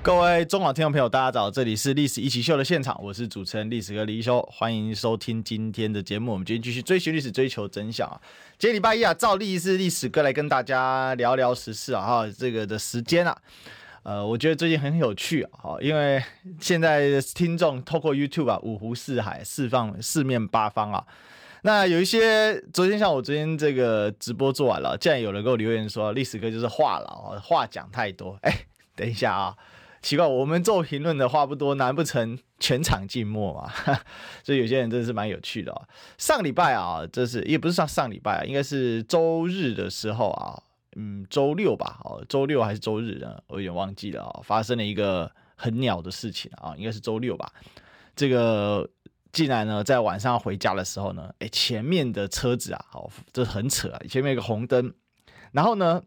各位中广听众朋友，大家早，这里是《历史一起秀》的现场，我是主持人历史哥李一修，欢迎收听今天的节目。我们今天继续追寻历史，追求真相啊！今天礼拜一啊，照例是历史哥来跟大家聊聊时事啊，哈，这个的时间啊。呃，我觉得最近很有趣啊，因为现在听众透过 YouTube 啊，五湖四海，四方四面八方啊。那有一些昨天像我昨天这个直播做完了，竟然有人给我留言说，历史哥就是话痨，话讲太多。哎，等一下啊，奇怪，我们做评论的话不多，难不成全场静默嘛？所以有些人真的是蛮有趣的啊。上礼拜啊，这是也不是上上礼拜啊，应该是周日的时候啊。嗯，周六吧，哦，周六还是周日呢？我有点忘记了啊。发生了一个很鸟的事情啊，应该是周六吧。这个竟然呢，在晚上回家的时候呢，哎，前面的车子啊，哦，这很扯啊，前面有个红灯，然后呢，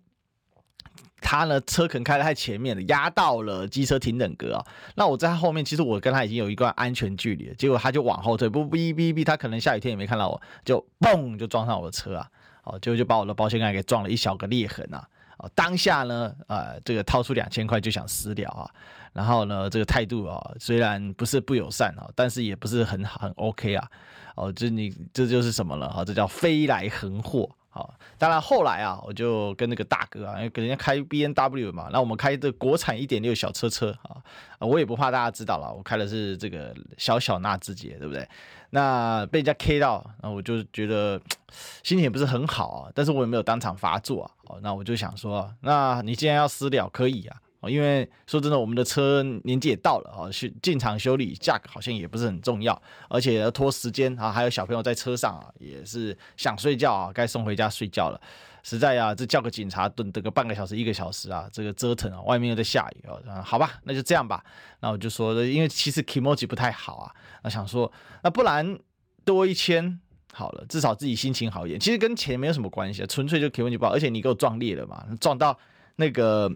他呢车可能开得太前面了，压到了机车停等格啊。那我在他后面，其实我跟他已经有一段安全距离了，结果他就往后退，不哔哔哔，他可能下雨天也没看到我，就嘣就撞上我的车啊。哦，就就把我的保险杆给撞了一小个裂痕啊！哦，当下呢，呃，这个掏出两千块就想私了啊，然后呢，这个态度啊，虽然不是不友善啊，但是也不是很很 OK 啊。哦，这你这就是什么了？哈，这叫飞来横祸。好，当然后来啊，我就跟那个大哥啊，因为给人家开 B N W 嘛，那我们开这国产一点六小车车啊，我也不怕大家知道了，我开的是这个小小纳智捷，对不对？那被人家 K 到，那我就觉得 心情也不是很好啊，但是我也没有当场发作啊，哦，那我就想说，那你既然要私了，可以啊。哦因为说真的，我们的车年纪也到了啊，去进厂修理，价格好像也不是很重要，而且要拖时间啊，还有小朋友在车上啊，也是想睡觉啊，该送回家睡觉了。实在啊，这叫个警察等等个半个小时一个小时啊，这个折腾啊，外面又在下雨啊，好吧，那就这样吧。那我就说，因为其实 kimochi 不太好啊，那想说，那不然多一千好了，至少自己心情好一点。其实跟钱没有什么关系啊，纯粹就 kimochi 不好，而且你给我撞裂了嘛，撞到那个。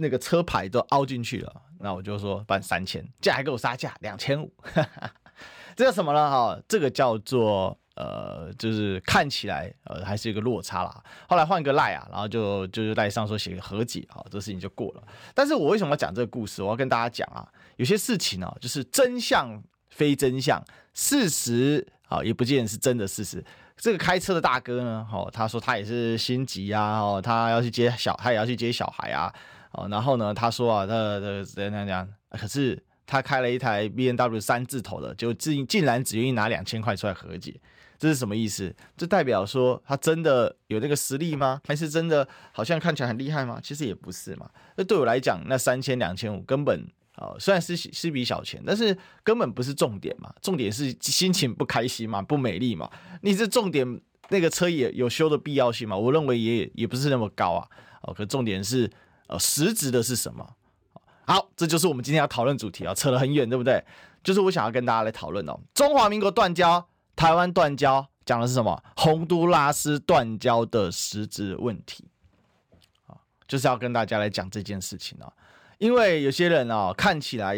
那个车牌都凹进去了，那我就说办三千，价还给我杀价两千五，这叫什么呢？哈，这个叫做呃，就是看起来呃还是一个落差啦。后来换个赖啊，然后就就是赖上说写个和解啊，这事情就过了。但是我为什么要讲这个故事？我要跟大家讲啊，有些事情啊，就是真相非真相，事实啊也不见是真的事实。这个开车的大哥呢，哦，他说他也是心急啊，哦，他要去接小，他也要去接小孩啊。哦，然后呢，他说啊，他他怎样怎样，可是他开了一台 BMW 三字头的，就竟竟然只愿意拿两千块出来和解，这是什么意思？这代表说他真的有那个实力吗？还是真的好像看起来很厉害吗？其实也不是嘛。那对我来讲，那三千两千五根本啊、哦，虽然是是笔小钱，但是根本不是重点嘛。重点是心情不开心嘛，不美丽嘛。你这重点那个车也有修的必要性嘛？我认为也也不是那么高啊。哦，可重点是。呃，实质的是什么？好，这就是我们今天要讨论主题啊，扯得很远，对不对？就是我想要跟大家来讨论哦，中华民国断交，台湾断交，讲的是什么？洪都拉斯断交的实质问题啊，就是要跟大家来讲这件事情啊，因为有些人啊，看起来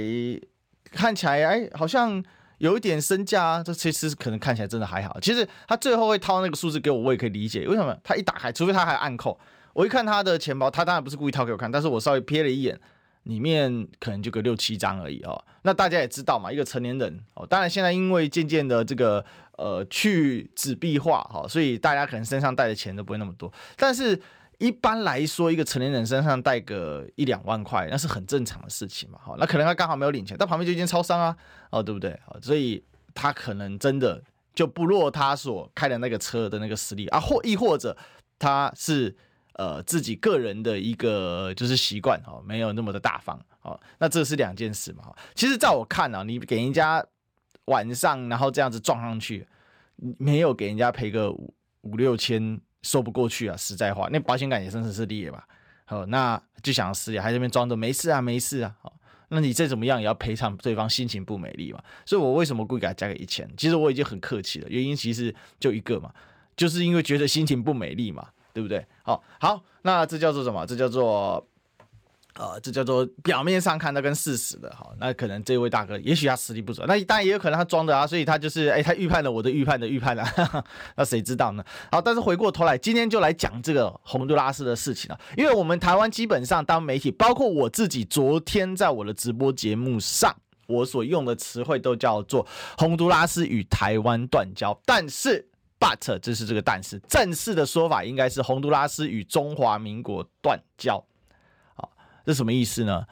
看起来哎，好像有一点身价，这其实可能看起来真的还好。其实他最后会掏那个数字给我，我也可以理解，为什么？他一打开，除非他还按扣。我一看他的钱包，他当然不是故意掏给我看，但是我稍微瞥了一眼，里面可能就个六七张而已哦。那大家也知道嘛，一个成年人哦，当然现在因为渐渐的这个呃去纸币化哈，所以大家可能身上带的钱都不会那么多。但是一般来说，一个成年人身上带个一两万块，那是很正常的事情嘛。好，那可能他刚好没有领钱，但旁边就一间超商啊，哦，对不对？所以他可能真的就不落他所开的那个车的那个实力啊，或亦或者他是。呃，自己个人的一个就是习惯哦，没有那么的大方哦，那这是两件事嘛。其实，在我看啊，你给人家晚上然后这样子撞上去，没有给人家赔个五五六千，说不过去啊。实在话，那保险感也真的是裂吧？好，那就想私了，还在那边装着没事啊，没事啊。哦，那你再怎么样也要赔偿对方心情不美丽嘛。所以我为什么故意给他加个一千？其实我已经很客气了，原因其实就一个嘛，就是因为觉得心情不美丽嘛。对不对？好，好，那这叫做什么？这叫做。呃，这叫做表面上看到跟事实的哈，那可能这位大哥也许他实力不足，那当然也有可能他装的啊，所以他就是哎，他预判了我的预判的预判了，哈哈，那谁知道呢？好，但是回过头来，今天就来讲这个洪都拉斯的事情了，因为我们台湾基本上当媒体，包括我自己，昨天在我的直播节目上，我所用的词汇都叫做洪都拉斯与台湾断交，但是 but 这是这个但是正式的说法应该是洪都拉斯与中华民国断交。这什么意思呢？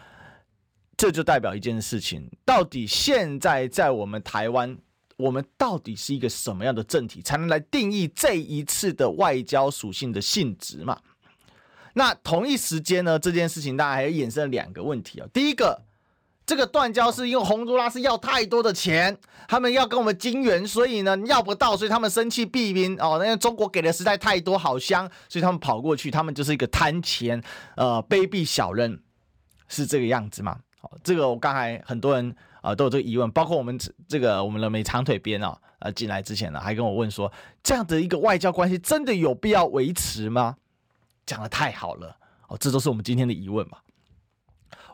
这就代表一件事情：到底现在在我们台湾，我们到底是一个什么样的政体，才能来定义这一次的外交属性的性质嘛？那同一时间呢，这件事情大家还有衍生两个问题啊。第一个，这个断交是因为洪都拉斯要太多的钱，他们要跟我们金援，所以呢要不到，所以他们生气避兵哦。那中国给的实在太多好香，所以他们跑过去，他们就是一个贪钱呃卑鄙小人。是这个样子吗？好，这个我刚才很多人啊、都有这个疑问，包括我们这个我们的美长腿编啊，呃进来之前呢还跟我问说，这样的一个外交关系真的有必要维持吗？讲得太好了哦，这都是我们今天的疑问嘛。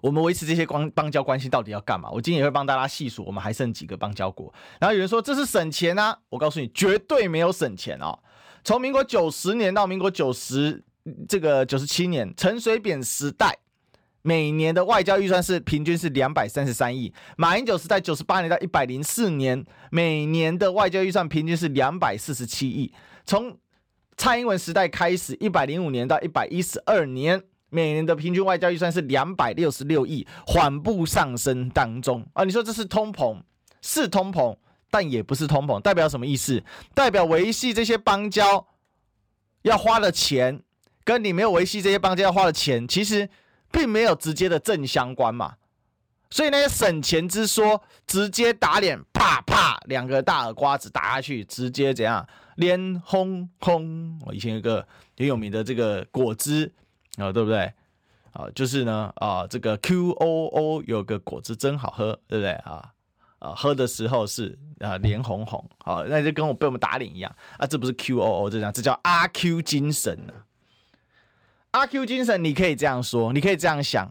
我们维持这些邦邦交关系到底要干嘛？我今天也会帮大家细数，我们还剩几个邦交国。然后有人说这是省钱啊，我告诉你绝对没有省钱哦。从民国九十年到民国九十这个九十七年陈水扁时代。每年的外交预算是平均是两百三十三亿，马英九时代九十八年到一百零四年，每年的外交预算平均是两百四十七亿。从蔡英文时代开始，一百零五年到一百一十二年，每年的平均外交预算是两百六十六亿，缓步上升当中啊。你说这是通膨，是通膨，但也不是通膨，代表什么意思？代表维系这些邦交要花的钱，跟你没有维系这些邦交要花的钱，其实。并没有直接的正相关嘛，所以那些省钱之说，直接打脸，啪啪两个大耳瓜子打下去，直接怎样脸轰轰。我以前有个很有名的这个果汁啊，对不对啊？就是呢啊，这个 Q O O 有个果汁真好喝，对不对啊？啊，喝的时候是啊脸红红，好，那就跟我被我们打脸一样啊，这不是 Q O O 这样，这叫阿 Q 精神呢。阿 Q 精神，你可以这样说，你可以这样想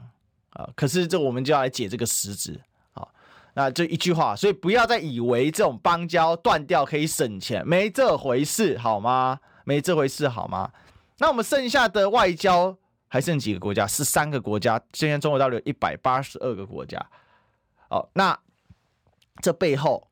啊。可是这我们就要来解这个实质啊。那这一句话，所以不要再以为这种邦交断掉可以省钱，没这回事，好吗？没这回事，好吗？那我们剩下的外交还剩几个国家？十三个国家。现在中国大陆有一百八十二个国家。哦，那这背后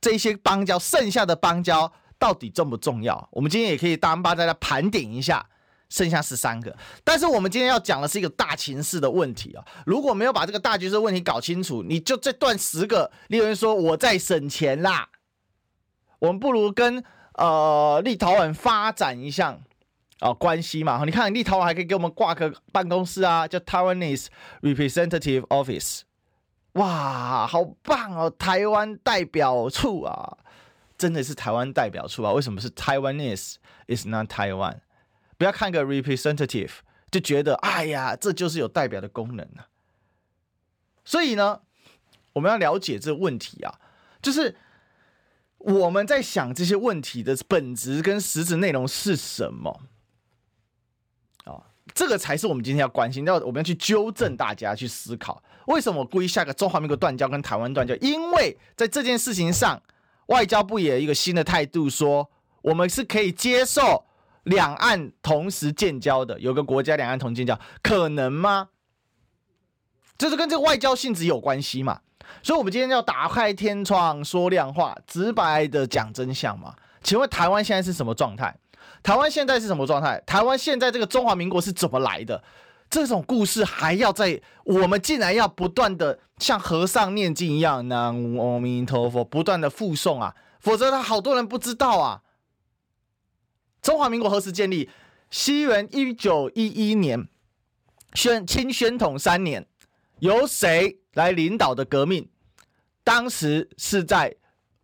这些邦交，剩下的邦交到底重不重要？我们今天也可以当帮大家盘点一下。剩下十三个，但是我们今天要讲的是一个大情势的问题啊！如果没有把这个大局势问题搞清楚，你就这断十个，有人说我在省钱啦，我们不如跟呃立陶宛发展一项啊、呃、关系嘛？你看立陶宛还可以给我们挂个办公室啊，叫 Taiwanese Representative Office，哇，好棒哦！台湾代表处啊，真的是台湾代表处啊？为什么是 Taiwanese is not Taiwan？不要看个 representative 就觉得，哎呀，这就是有代表的功能啊。所以呢，我们要了解这个问题啊，就是我们在想这些问题的本质跟实质内容是什么？这个才是我们今天要关心，要我们要去纠正大家去思考，为什么我故意下个中华民国断交跟台湾断交？因为在这件事情上，外交部也有一个新的态度，说我们是可以接受。两岸同时建交的，有个国家两岸同时建交，可能吗？就是跟这个外交性质有关系嘛？所以，我们今天要打开天窗说亮话，直白的讲真相嘛？请问台湾现在是什么状态？台湾现在是什么状态？台湾现在这个中华民国是怎么来的？这种故事还要在我们竟然要不断的像和尚念经一样，南无阿弥陀佛，不断的复诵啊，否则他好多人不知道啊。中华民国何时建立？西元一九一一年，宣清宣统三年，由谁来领导的革命？当时是在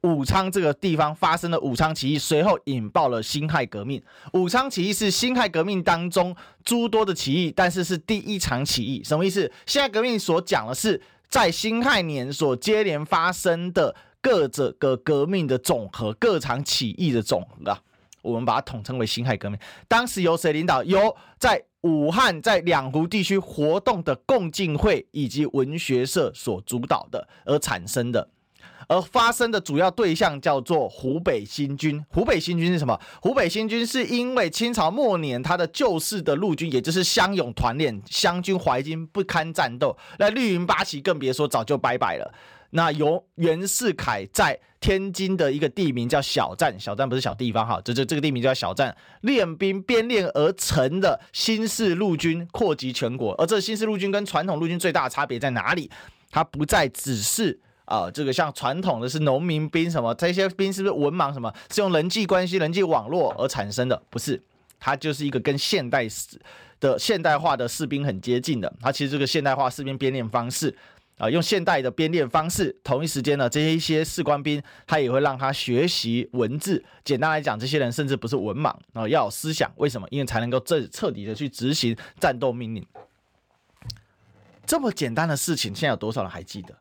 武昌这个地方发生的武昌起义，随后引爆了辛亥革命。武昌起义是辛亥革命当中诸多的起义，但是是第一场起义。什么意思？辛亥革命所讲的是在辛亥年所接连发生的各个革命的总和，各场起义的总和。我们把它统称为辛亥革命。当时由谁领导？由在武汉在两湖地区活动的共进会以及文学社所主导的而产生的。而发生的主要对象叫做湖北新军。湖北新军是什么？湖北新军是因为清朝末年他的旧式的陆军，也就是湘勇团练，湘军淮金不堪战斗，那绿营八旗更别说早就拜拜了。那由袁世凯在天津的一个地名叫小站，小站不是小地方哈，这这这个地名叫小站，练兵编练而成的新式陆军扩及全国。而这新式陆军跟传统陆军最大的差别在哪里？它不再只是。啊、这个像传统的是农民兵什么，这些兵是不是文盲什么？是用人际关系、人际网络而产生的？不是，它就是一个跟现代的现代化的士兵很接近的。它其实这个现代化士兵编练方式啊、用现代的编练方式，同一时间呢，这些一些士官兵他也会让他学习文字。简单来讲，这些人甚至不是文盲啊、要有思想。为什么？因为才能够彻彻底的去执行战斗命令。这么简单的事情，现在有多少人还记得？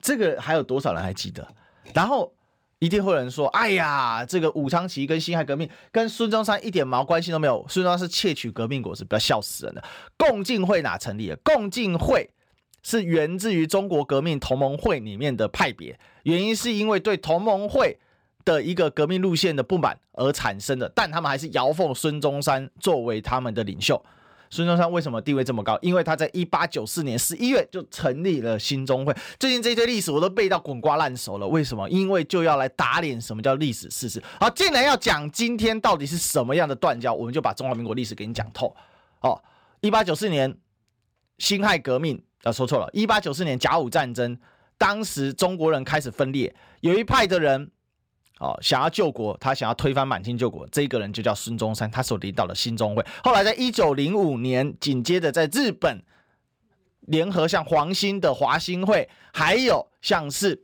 这个还有多少人还记得？然后一定会有人说：“哎呀，这个武昌起义跟辛亥革命跟孙中山一点毛关系都没有。孙中山是窃取革命果实，不要笑死人了。共进会哪成立的？共进会是源自于中国革命同盟会里面的派别，原因是因为对同盟会的一个革命路线的不满而产生的，但他们还是遥奉孙中山作为他们的领袖。”孙中山为什么地位这么高？因为他在一八九四年十一月就成立了兴中会。最近这一堆历史我都背到滚瓜烂熟了。为什么？因为就要来打脸什么叫历史事实。好，既然要讲今天到底是什么样的断交，我们就把中华民国历史给你讲透。哦，一八九四年辛亥革命啊，说错了，一八九四年甲午战争，当时中国人开始分裂，有一派的人。哦，想要救国，他想要推翻满清救国，这个人就叫孙中山，他所领导的新中会。后来在一九零五年，紧接着在日本联合像黄兴的华兴会，还有像是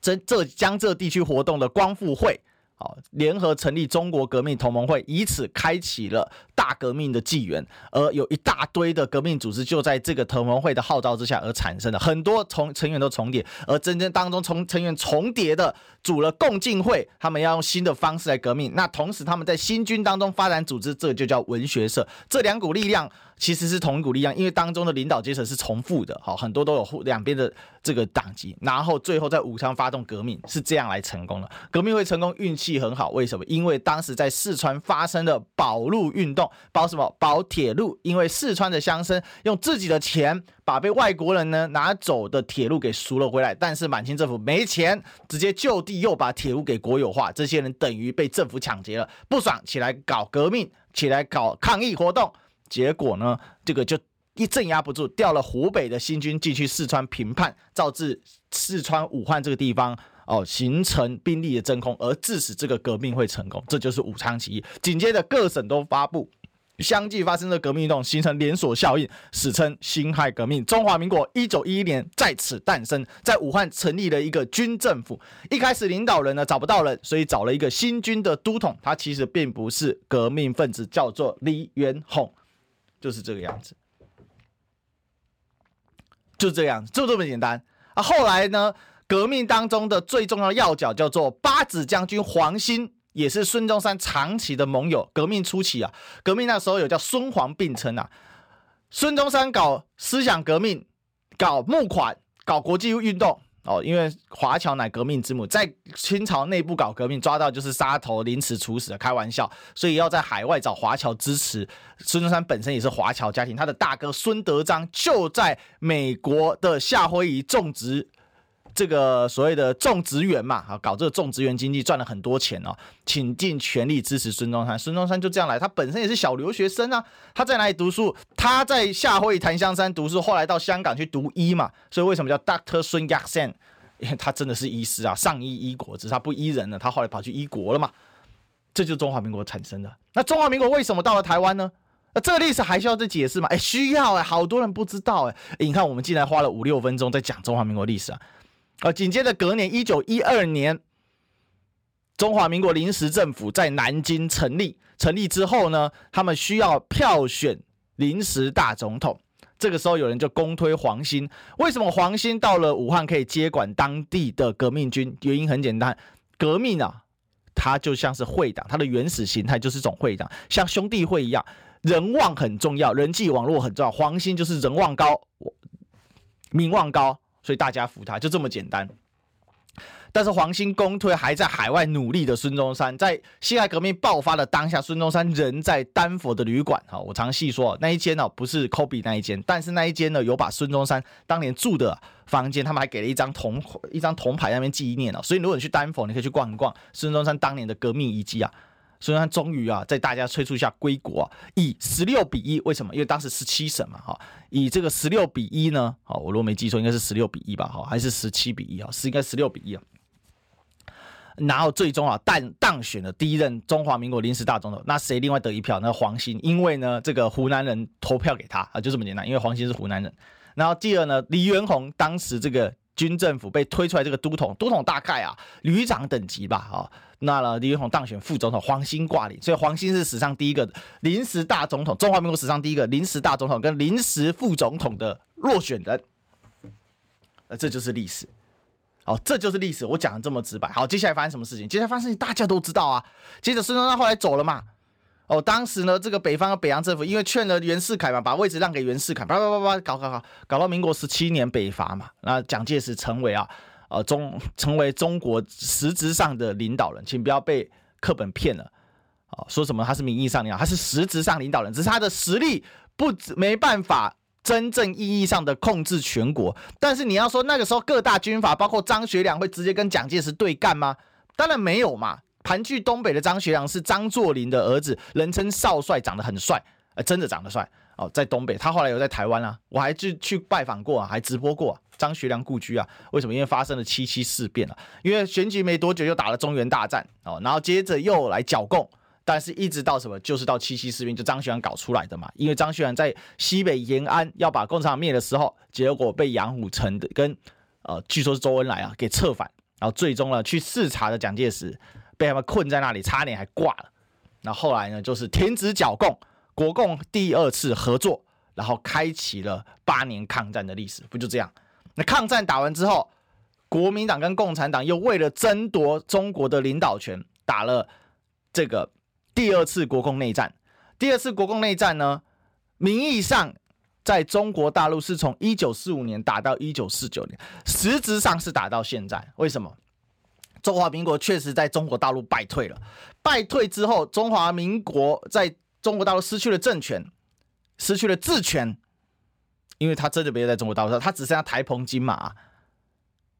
浙浙江浙地区活动的光复会。哦联合成立中国革命同盟会，以此开启了大革命的纪元。而有一大堆的革命组织就在这个同盟会的号召之下而产生的，很多从成员都重叠。而真正当中从成员重叠的，组了共进会，他们要用新的方式来革命。那同时他们在新军当中发展组织，这就叫文学社。这两股力量其实是同一股力量，因为当中的领导阶层是重复的，好，很多都有两边的这个党籍。然后最后在武昌发动革命，是这样来成功的。革命会成功，运气很好。为什么？因为当时在四川发生的保路运动，保什么？保铁路。因为四川的乡绅用自己的钱把被外国人呢拿走的铁路给赎了回来，但是满清政府没钱，直接就地又把铁路给国有化。这些人等于被政府抢劫了，不爽起来搞革命，起来搞抗议活动。结果呢，这个就一镇压不住，调了湖北的新军进去四川平叛，导致四川武汉这个地方哦形成兵力的真空，而致使这个革命会成功。这就是武昌起义。紧接着各省都发布相继发生的革命运动，形成连锁效应，史称辛亥革命。中华民国一九一一年在此诞生，在武汉成立了一个军政府。一开始领导人呢找不到人，所以找了一个新军的都统，他其实并不是革命分子，叫做李元洪。就是这个样子，就这样，就这么简单啊！后来呢，革命当中的最重要的要角叫做八子将军黄兴，也是孙中山长期的盟友。革命初期啊，革命那时候有叫孙黄并称啊。孙中山搞思想革命，搞募款，搞国际运动。哦，因为华侨乃革命之母，在清朝内部搞革命，抓到就是杀头、凌迟处死的，开玩笑。所以要在海外找华侨支持。孙中山本身也是华侨家庭，他的大哥孙德章就在美国的夏威夷种植。这个所谓的种植园嘛，啊，搞这个种植园经济赚了很多钱哦，倾尽全力支持孙中山。孙中山就这样来，他本身也是小留学生啊，他在哪里读书？他在夏威檀香山读书，后来到香港去读医嘛。所以为什么叫 Doctor 孙亚仙？因为他真的是医师啊，上医医国，只是他不医人了，他后来跑去医国了嘛。这就是中华民国产生的。那中华民国为什么到了台湾呢？那这个历史还需要再解释吗？哎，需要哎，好多人不知道哎。你看，我们竟然花了五六分钟在讲中华民国历史啊。啊，紧接着隔年一九一二年，中华民国临时政府在南京成立。成立之后呢，他们需要票选临时大总统。这个时候有人就公推黄兴。为什么黄兴到了武汉可以接管当地的革命军？原因很简单，革命啊，它就像是会党，它的原始形态就是这种会长，像兄弟会一样，人望很重要，人际网络很重要。黄兴就是人望高，名望高，所以大家服他，就这么简单。但是黄兴公推还在海外努力的孙中山，在辛亥革命爆发的当下，孙中山人在丹佛的旅馆。哈，我常细说那一间呢，不是 Kobe 那一间，但是那一间呢，有把孙中山当年住的房间，他们还给了一张铜一张铜牌那边纪念了。所以如果你去丹佛，你可以去逛一逛孙中山当年的革命遗迹啊。孙中山终于啊，在大家催促下归国啊，以十六比一，为什么？因为当时十七省嘛，哈，以这个十六比一呢，好，我如果没记错，应该是十六比一吧，哈，还是十七比一啊？是应该十六比一啊。然后最终啊，当当选了第一任中华民国临时大总统，那谁另外得一票？那黄兴，因为呢，这个湖南人投票给他啊，就这么简单。因为黄兴是湖南人。然后第二呢，黎元洪当时这个军政府被推出来这个都统，都统大概啊旅长等级吧，哈，那了李云洪当选副总统，黄兴挂领，所以黄兴是史上第一个临时大总统，中华民国史上第一个临时大总统跟临时副总统的落选人，呃，这就是历史。好，这就是历史。我讲的这么直白。好，接下来发生什么事情？接下来发生事情大家都知道啊。接着孙中山后来走了嘛。哦，当时呢，这个北方的北洋政府因为劝了袁世凯嘛，把位置让给袁世凯，叭叭叭叭搞搞搞，搞到民国十七年北伐嘛。那蒋介石成为啊，呃中 成为中国实质上的领导人，请不要被课本骗了。啊，说什么他是名义上领导，他是实质上领导人，只是他的实力不没办法。真正意义上的控制全国，但是你要说那个时候各大军阀，包括张学良，会直接跟蒋介石对干吗？当然没有嘛。盘踞东北的张学良是张作霖的儿子，人称少帅，长得很帅，呃，真的长得帅哦。在东北，他后来有在台湾啊，我还去去拜访过啊，还直播过，张学良故居啊。为什么？因为发生了七七事变了，因为选举没多久又打了中原大战哦，然后接着又来剿共。但是，一直到什么，就是到七七事变，就张学良搞出来的嘛。因为张学良在西北延安要把共产党灭的时候，结果被杨虎城的跟呃，据说是周恩来啊给策反，然后最终呢去视察的蒋介石被他们困在那里，差点还挂了。那，后来呢，就是停止剿共，国共第二次合作，然后开启了八年抗战的历史，不就这样？那抗战打完之后，国民党跟共产党又为了争夺中国的领导权，打了这个。第二次国共内战，第二次国共内战呢，名义上在中国大陆是从一九四五年打到一九四九年，实质上是打到现在。为什么？中华民国确实在中国大陆败退了，败退之后，中华民国在中国大陆失去了政权，失去了治权，因为他真的没有在中国大陆上，他只剩下台澎金马。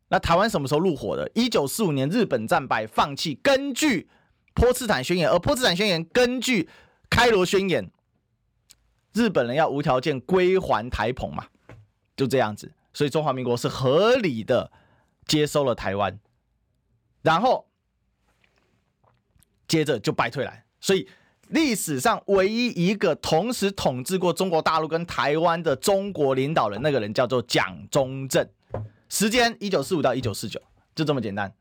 那台湾什么时候入伙的？一九四五年日本战败，放弃，根据。波茨坦宣言，而波茨坦宣言根据开罗宣言，日本人要无条件归还台澎嘛，就这样子，所以中华民国是合理的接收了台湾，然后接着就败退来，所以历史上唯一一个同时统治过中国大陆跟台湾的中国领导人，那个人叫做蒋中正，时间一九四五到一九四九，就这么简单。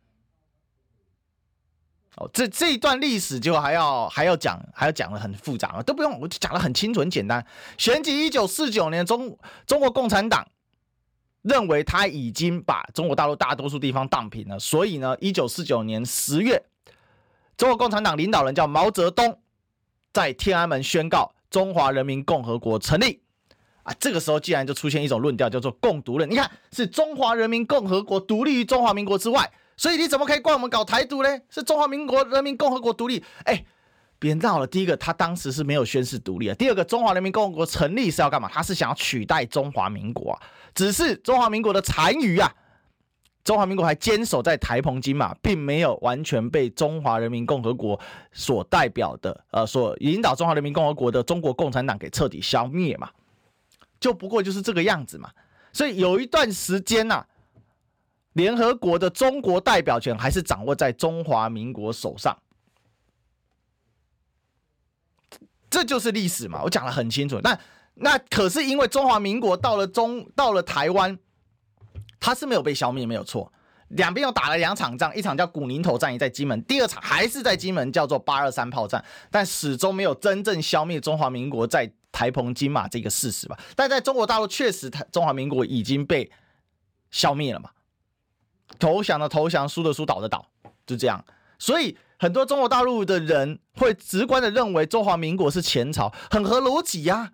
哦，这这一段历史就还要还要讲，还要讲的很复杂啊，都不用，我就讲的很清楚、很简单。选举一九四九年，中中国共产党认为他已经把中国大陆大多数地方荡平了，所以呢，一九四九年十月，中国共产党领导人叫毛泽东，在天安门宣告中华人民共和国成立。啊，这个时候竟然就出现一种论调，叫做共独论。你看，是中华人民共和国独立于中华民国之外。所以你怎么可以怪我们搞台独呢？是中华民国人民共和国独立。哎，别闹了。第一个，他当时是没有宣誓独立啊。第二个，中华人民共和国成立是要干嘛？他是想要取代中华民国啊。只是中华民国的残余啊，中华民国还坚守在台澎金马，并没有完全被中华人民共和国所代表的呃，所引导中华人民共和国的中国共产党给彻底消灭嘛。就不过就是这个样子嘛。所以有一段时间呐、啊。联合国的中国代表权还是掌握在中华民国手上，这就是历史嘛。我讲的很清楚。那那可是因为中华民国到了中到了台湾，它是没有被消灭，没有错。两边又打了两场仗，一场叫古宁头战役在金门，第二场还是在金门，叫做八二三炮战，但始终没有真正消灭中华民国在台澎金马这个事实吧。但在中国大陆，确实台中华民国已经被消灭了嘛。投降的投降，输的输，倒的倒，就这样。所以很多中国大陆的人会直观的认为中华民国是前朝，很合逻辑呀。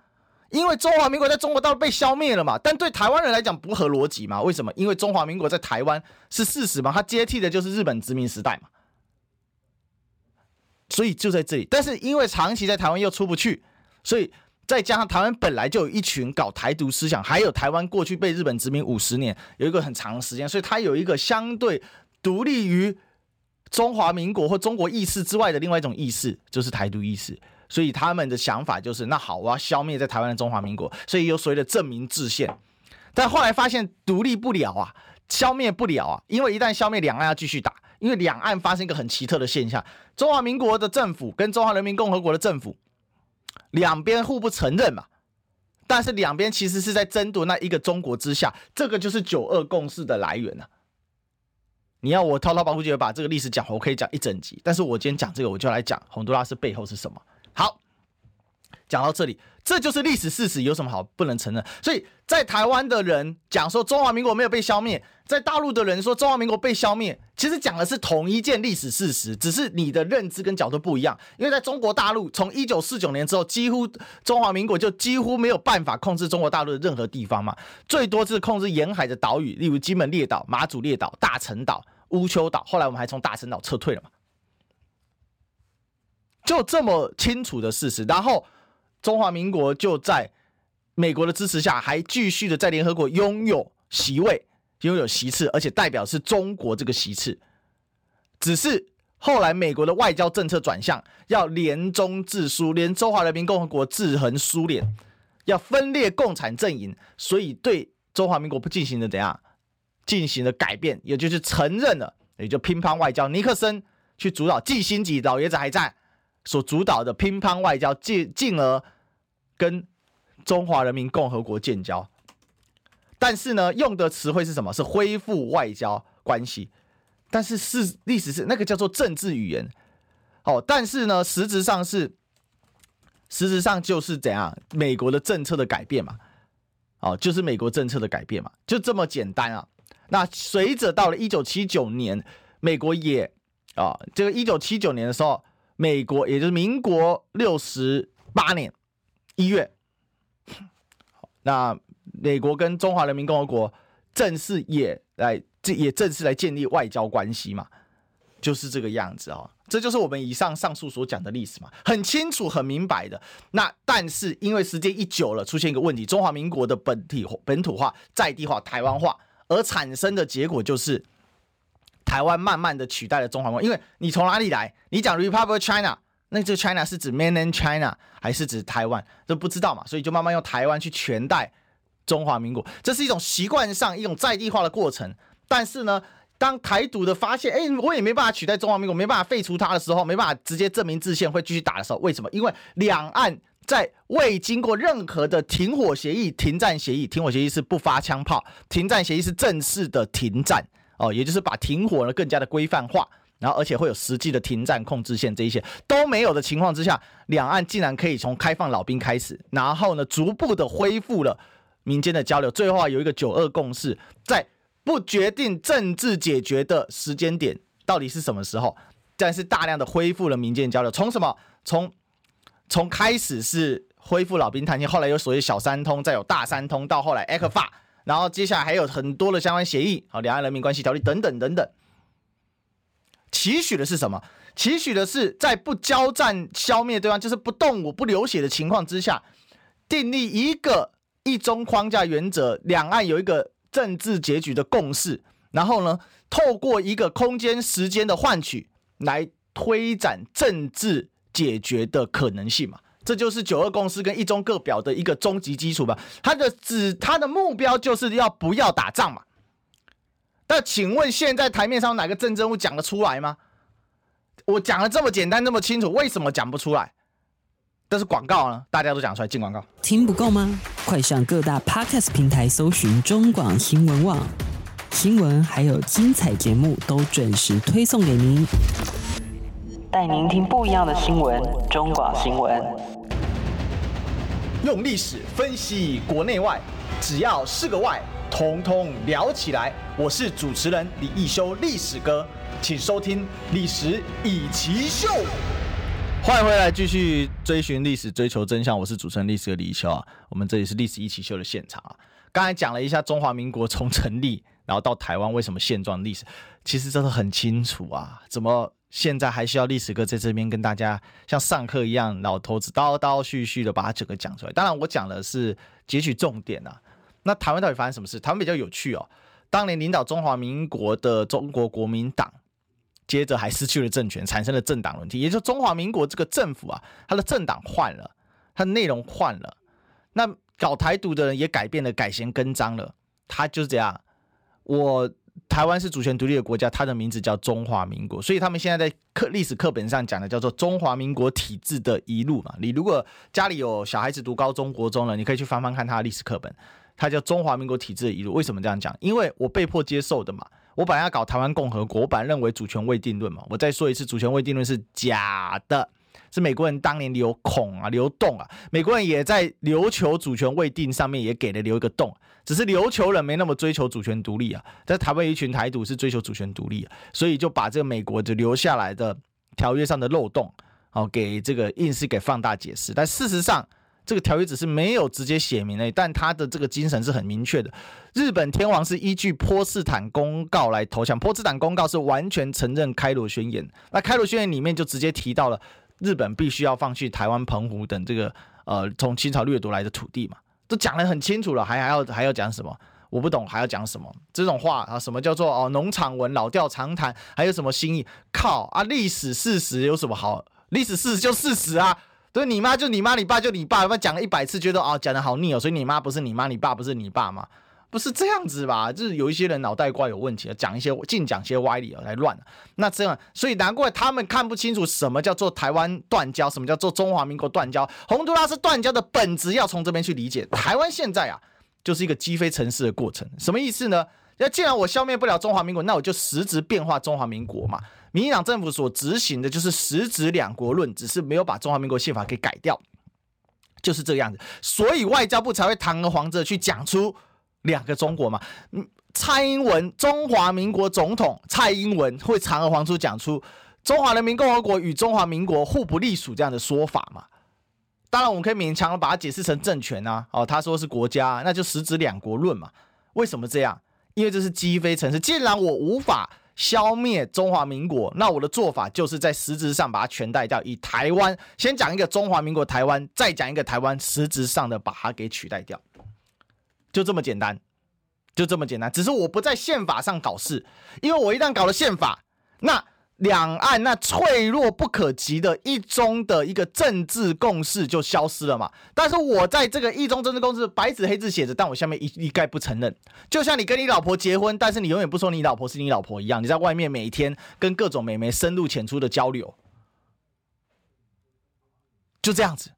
因为中华民国在中国大陆被消灭了嘛，但对台湾人来讲不合逻辑嘛？为什么？因为中华民国在台湾是事实嘛，它接替的就是日本殖民时代嘛。所以就在这里，但是因为长期在台湾又出不去，所以再加上台湾本来就有一群搞台独思想，还有台湾过去被日本殖民五十年，有一个很长的时间，所以它有一个相对独立于。中华民国或中国意识之外的另外一种意识，就是台独意识。所以他们的想法就是，那好，我要消灭在台湾的中华民国，所以有所谓的正名制宪。但后来发现独立不了啊，消灭不了啊，因为一旦消灭，两岸要继续打。因为两岸发生一个很奇特的现象，中华民国的政府跟中华人民共和国的政府两边互不承认嘛，但是两边其实是在争夺那一个中国之下，这个就是九二共识的来源呢、啊。你要我滔滔不绝把这个历史讲，我可以讲一整集。但是我今天讲这个，我就来讲洪都拉斯背后是什么。讲到这里，这就是历史事实，有什么好不能承认？所以在台湾的人讲说中华民国没有被消灭，在大陆的人说中华民国被消灭，其实讲的是同一件历史事实，只是你的认知跟角度不一样。因为在中国大陆，从一九四九年之后，几乎中华民国就几乎没有办法控制中国大陆的任何地方嘛，最多是控制沿海的岛屿，例如金门列岛、马祖列岛、大陈岛。乌丘岛，后来我们还从大陈岛撤退了嘛？就这么清楚的事实，然后中华民国就在美国的支持下，还继续的在联合国拥有席位，拥有席次，而且代表是中国这个席次。只是后来美国的外交政策转向，要联中制苏，联中华人民共和国制衡苏联，要分裂共产阵营，所以对中华民国不进行了怎样？进行了改变，也就是承认了，也就乒乓外交，尼克森去主导，季辛吉老爷子还在所主导的乒乓外交，进进而跟中华人民共和国建交。但是呢，用的词汇是什么？是恢复外交关系。但是是历史是那个叫做政治语言。哦，但是呢，实质上是，实质上就是怎样？美国的政策的改变嘛。哦，就是美国政策的改变嘛，就这么简单啊。那随着到了一九七九年，美国也啊，这个一九七九年的时候，美国也就是民国六十八年一月，那美国跟中华人民共和国正式也来这也正式来建立外交关系嘛，就是这个样子啊，这就是我们以上上述所讲的历史嘛，很清楚很明白的。那但是因为时间一久了，出现一个问题，中华民国的本体本土化、在地化、台湾化。而产生的结果就是，台湾慢慢的取代了中华民国。因为你从哪里来？你讲 Republic China，那这 China 是指 Mainland China 还是指台湾？都不知道嘛，所以就慢慢用台湾去全代中华民国。这是一种习惯上一种在地化的过程。但是呢，当台独的发现，哎，我也没办法取代中华民国，没办法废除它的时候，没办法直接证明制宪会继续打的时候，为什么？因为两岸。在未经过任何的停火协议、停战协议，停火协议是不发枪炮，停战协议是正式的停战哦，也就是把停火呢更加的规范化，然后而且会有实际的停战控制线，这一些都没有的情况之下，两岸竟然可以从开放老兵开始，然后呢逐步的恢复了民间的交流，最后啊有一个九二共识，在不决定政治解决的时间点到底是什么时候，但是大量的恢复了民间交流，从什么从。从开始是恢复老兵探亲，后来有所谓小三通，再有大三通，到后来 ECFA，然后接下来还有很多的相关协议，好，两岸人民关系条例等等等等。期许的是什么？期许的是在不交战、消灭对方，就是不动武、不流血的情况之下，订立一个一中框架原则，两岸有一个政治结局的共识，然后呢，透过一个空间、时间的换取来推展政治。解决的可能性嘛，这就是九二共识跟一中各表的一个终极基础吧。他的指它的目标就是要不要打仗嘛。那请问现在台面上哪个政治人物讲得出来吗？我讲的这么简单这么清楚，为什么讲不出来？但是广告呢，大家都讲出来进广告。听不够吗？快上各大 Podcast 平台搜寻中广新闻网，新闻还有精彩节目都准时推送给您。带您听不一样的新闻，中广新闻。用历史分析国内外，只要是个“外”，统统聊起来。我是主持人李易修，历史哥。请收听《历史易起秀》。欢迎回来，继续追寻历史，追求真相。我是主持人历史的李一修啊。我们这里是历史一起秀的现场啊。刚才讲了一下中华民国从成立，然后到台湾为什么现状历史，其实真的很清楚啊。怎么现在还需要历史哥在这边跟大家像上课一样，老头子叨叨絮絮的把它整个讲出来？当然，我讲的是截取重点啊。那台湾到底发生什么事？台湾比较有趣哦。当年领导中华民国的中国国民党。接着还失去了政权，产生了政党轮替，也就是中华民国这个政府啊，它的政党换了，它的内容换了，那搞台独的人也改变了，改弦更张了。他就是这样，我台湾是主权独立的国家，它的名字叫中华民国，所以他们现在在课历史课本上讲的叫做中华民国体制的遗录嘛。你如果家里有小孩子读高中国中了，你可以去翻翻看他的历史课本，它叫中华民国体制的遗录。为什么这样讲？因为我被迫接受的嘛。我本来要搞台湾共和国，我本来认为主权未定论嘛。我再说一次，主权未定论是假的，是美国人当年留孔啊、留洞啊。美国人也在琉球主权未定上面也给了留一个洞，只是琉球人没那么追求主权独立啊。在台湾一群台独是追求主权独立啊，所以就把这个美国就留下来的条约上的漏洞，哦，给这个硬是给放大解释。但事实上，这个条约只是没有直接写明的，但他的这个精神是很明确的。日本天皇是依据波茨坦公告来投降，波茨坦公告是完全承认开罗宣言。那开罗宣言里面就直接提到了日本必须要放弃台湾、澎湖等这个呃从清朝掠夺来的土地嘛，都讲得很清楚了，还还要还要讲什么？我不懂还要讲什么？这种话啊，什么叫做哦农场文、老调常谈，还有什么新意？靠啊！历史事实有什么好？历史事实就事实啊！所以你妈就你妈，你爸就你爸，有没有讲了一百次，觉得哦讲的好腻哦？所以你妈不是你妈，你爸不是你爸吗？不是这样子吧？就是有一些人脑袋瓜有问题，讲一些净讲些歪理来乱。那这样，所以难怪他们看不清楚什么叫做台湾断交，什么叫做中华民国断交。洪都拉斯断交的本质要从这边去理解。台湾现在啊，就是一个击飞城市的过程。什么意思呢？那既然我消灭不了中华民国，那我就实质变化中华民国嘛。民进党政府所执行的就是实质两国论，只是没有把中华民国宪法给改掉，就是这个样子。所以外交部才会堂而皇之的去讲出两个中国嘛。蔡英文中华民国总统蔡英文会堂而皇之讲出中华人民共和国与中华民国互不隶属这样的说法嘛。当然，我们可以勉强把它解释成政权啊。哦，他说是国家，那就实质两国论嘛。为什么这样？因为这是积非成是。既然我无法。消灭中华民国，那我的做法就是在实质上把它全代掉。以台湾先讲一个中华民国台湾，再讲一个台湾，实质上的把它给取代掉，就这么简单，就这么简单。只是我不在宪法上搞事，因为我一旦搞了宪法，那。两岸那脆弱不可及的一中的一个政治共识就消失了嘛？但是我在这个一中政治共识白纸黑字写着，但我下面一一概不承认。就像你跟你老婆结婚，但是你永远不说你老婆是你老婆一样，你在外面每一天跟各种美眉深入浅出的交流，就这样子。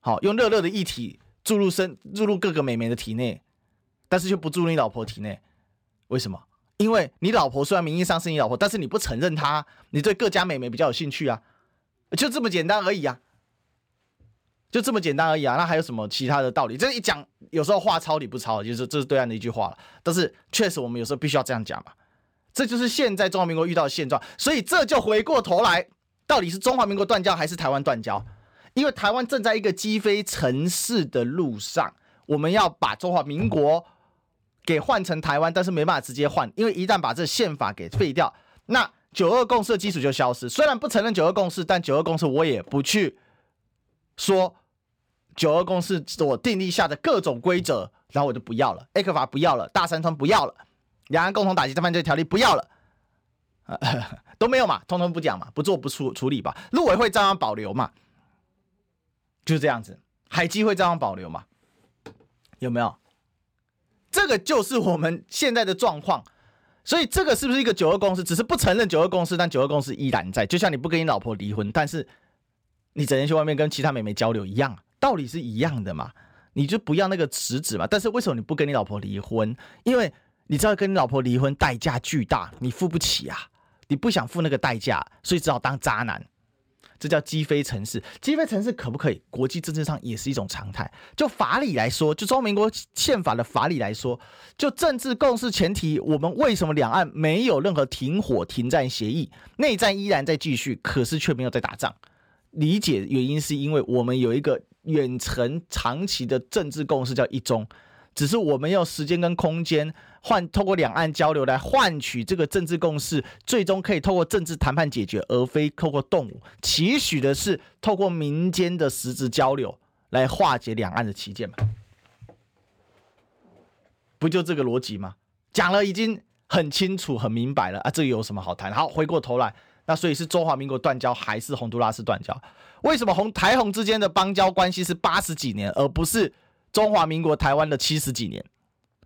好，用热热的液体注入身注入各个美眉的体内，但是却不注入你老婆体内，为什么？因为你老婆虽然名义上是你老婆，但是你不承认她，你对各家美眉比较有兴趣啊，就这么简单而已啊，就这么简单而已啊。那还有什么其他的道理？这一讲，有时候话糙理不糙，就是这是对岸的一句话了。但是确实我们有时候必须要这样讲嘛，这就是现在中华民国遇到的现状。所以这就回过头来，到底是中华民国断交还是台湾断交？因为台湾正在一个击飞城市的路上，我们要把中华民国。给换成台湾，但是没办法直接换，因为一旦把这宪法给废掉，那九二共识的基础就消失。虽然不承认九二共识，但九二共识我也不去说九二共识所订立下的各种规则，然后我就不要了。，A 克法不要了，大三通不要了，两岸共同打击犯罪条例不要了，都没有嘛，通通不讲嘛，不做不处处理吧。陆委会照样保留嘛，就这样子。海基会照样保留嘛，有没有？这个就是我们现在的状况，所以这个是不是一个九二共识？只是不承认九二共识，但九二共识依然在。就像你不跟你老婆离婚，但是你整天去外面跟其他美眉交流一样，道理是一样的嘛？你就不要那个实质嘛？但是为什么你不跟你老婆离婚？因为你知道跟你老婆离婚代价巨大，你付不起啊，你不想付那个代价，所以只好当渣男。这叫积非成是。积非成是可不可以？国际政治上也是一种常态。就法理来说，就中华民国宪法的法理来说，就政治共识前提，我们为什么两岸没有任何停火停战协议，内战依然在继续，可是却没有在打仗？理解原因是因为我们有一个远程长期的政治共识，叫一中。只是我们用时间跟空间换，透过两岸交流来换取这个政治共识，最终可以透过政治谈判解决，而非透过动武。期许的是透过民间的实质交流来化解两岸的歧见嘛？不就这个逻辑吗？讲了已经很清楚、很明白了啊，这个有什么好谈？好，回过头来，那所以是中华民国断交还是洪都拉斯断交？为什么红台红之间的邦交关系是八十几年，而不是？中华民国台湾的七十几年，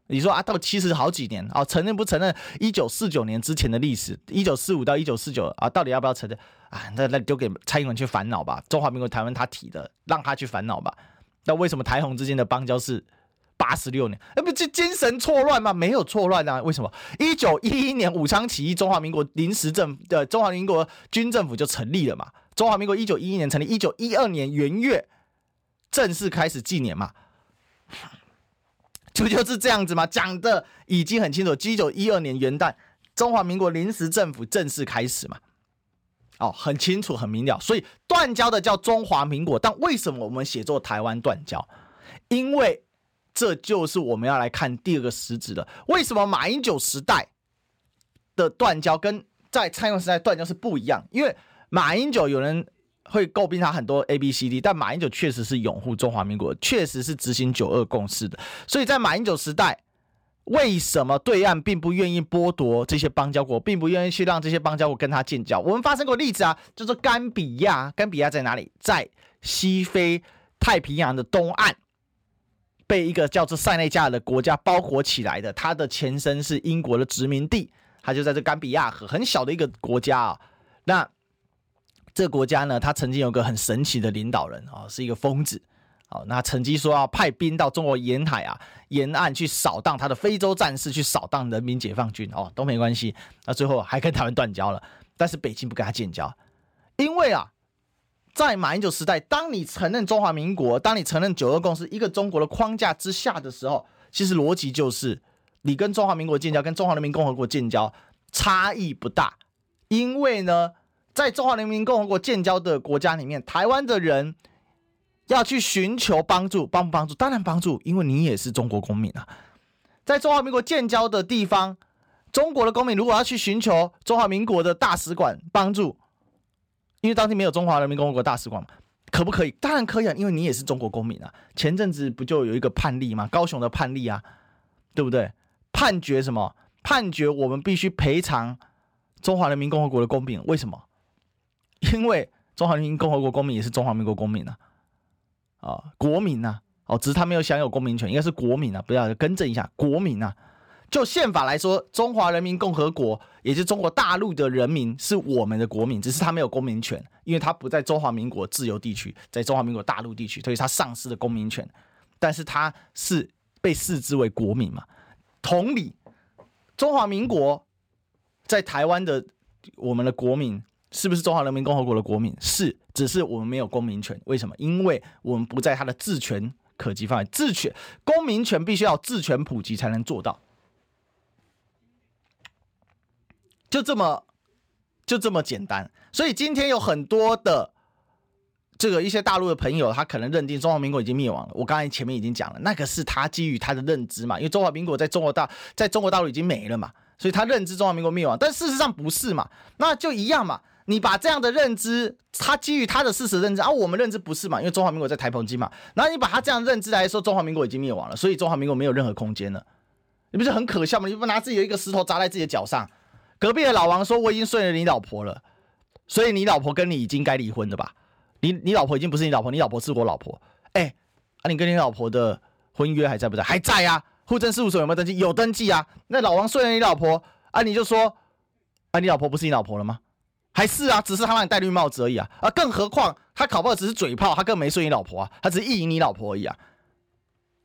你说啊，到七十好几年啊，承认不承认一九四九年之前的历史？一九四五到一九四九啊，到底要不要承认啊？那那丢给蔡英文去烦恼吧。中华民国台湾他提的，让他去烦恼吧。那为什么台洪之间的邦交是八十六年？那不就精神错乱吗？没有错乱啊。为什么？一九一一年武昌起义，中华民国临时政府的中华民国军政府就成立了嘛。中华民国一九一一年成立，一九一二年元月正式开始纪年嘛。就就是这样子吗？讲的已经很清楚。一九一二年元旦，中华民国临时政府正式开始嘛？哦，很清楚，很明了。所以断交的叫中华民国，但为什么我们写作台湾断交？因为这就是我们要来看第二个实质的。为什么马英九时代的断交跟在蔡英文时代断交是不一样？因为马英九有人。会诟病他很多 A B C D，但马英九确实是拥护中华民国，确实是执行九二共识的。所以在马英九时代，为什么对岸并不愿意剥夺这些邦交国，并不愿意去让这些邦交国跟他建交？我们发生过例子啊，就是甘比亚。甘比亚在哪里？在西非太平洋的东岸，被一个叫做塞内加尔的国家包裹起来的。它的前身是英国的殖民地，它就在这甘比亚河，很小的一个国家啊。那这个国家呢，他曾经有个很神奇的领导人啊，是一个疯子。好，那曾经说要派兵到中国沿海啊沿岸去扫荡他的非洲战士，去扫荡人民解放军哦，都没关系。那最后还跟台湾断交了，但是北京不跟他建交，因为啊，在马英九时代，当你承认中华民国，当你承认九二共识一个中国的框架之下的时候，其实逻辑就是你跟中华民国建交，跟中华人民共和国建交差异不大，因为呢。在中华人民共和国建交的国家里面，台湾的人要去寻求帮助，帮不帮助？当然帮助，因为你也是中国公民啊。在中华民国建交的地方，中国的公民如果要去寻求中华民国的大使馆帮助，因为当地没有中华人民共和国大使馆嘛，可不可以？当然可以啊，因为你也是中国公民啊。前阵子不就有一个判例吗？高雄的判例啊，对不对？判决什么？判决我们必须赔偿中华人民共和国的公民，为什么？因为中华人民共和国公民也是中华民国公民呐，啊，国民呐，哦，只是他没有享有公民权，应该是国民啊，不要更正一下，国民啊。就宪法来说，中华人民共和国也就是中国大陆的人民是我们的国民，只是他没有公民权，因为他不在中华民国自由地区，在中华民国大陆地区，所以他丧失了公民权，但是他是被视之为国民嘛。同理，中华民国在台湾的我们的国民。是不是中华人民共和国的国民？是，只是我们没有公民权。为什么？因为我们不在他的治权可及范围。治权、公民权必须要治权普及才能做到。就这么，就这么简单。所以今天有很多的这个一些大陆的朋友，他可能认定中华民国已经灭亡了。我刚才前面已经讲了，那个是他基于他的认知嘛，因为中华民国在中国大在中国大陆已经没了嘛，所以他认知中华民国灭亡。但事实上不是嘛，那就一样嘛。你把这样的认知，他基于他的事实认知，啊、我们认知不是嘛？因为中华民国在台澎金嘛，然后你把他这样认知来说，中华民国已经灭亡了，所以中华民国没有任何空间了，你不是很可笑吗？你不拿自己的一个石头砸在自己的脚上。隔壁的老王说：“我已经睡了你老婆了，所以你老婆跟你已经该离婚了吧？你你老婆已经不是你老婆，你老婆是我老婆。哎，啊，你跟你老婆的婚约还在不在？还在啊。户政事务所有没有登记？有登记啊。那老王睡了你老婆，啊，你就说，啊，你老婆不是你老婆了吗？”还是啊，只是他让你戴绿帽子而已啊！啊，更何况他考不好只是嘴炮，他更没睡你老婆啊，他只是意淫你老婆而已啊！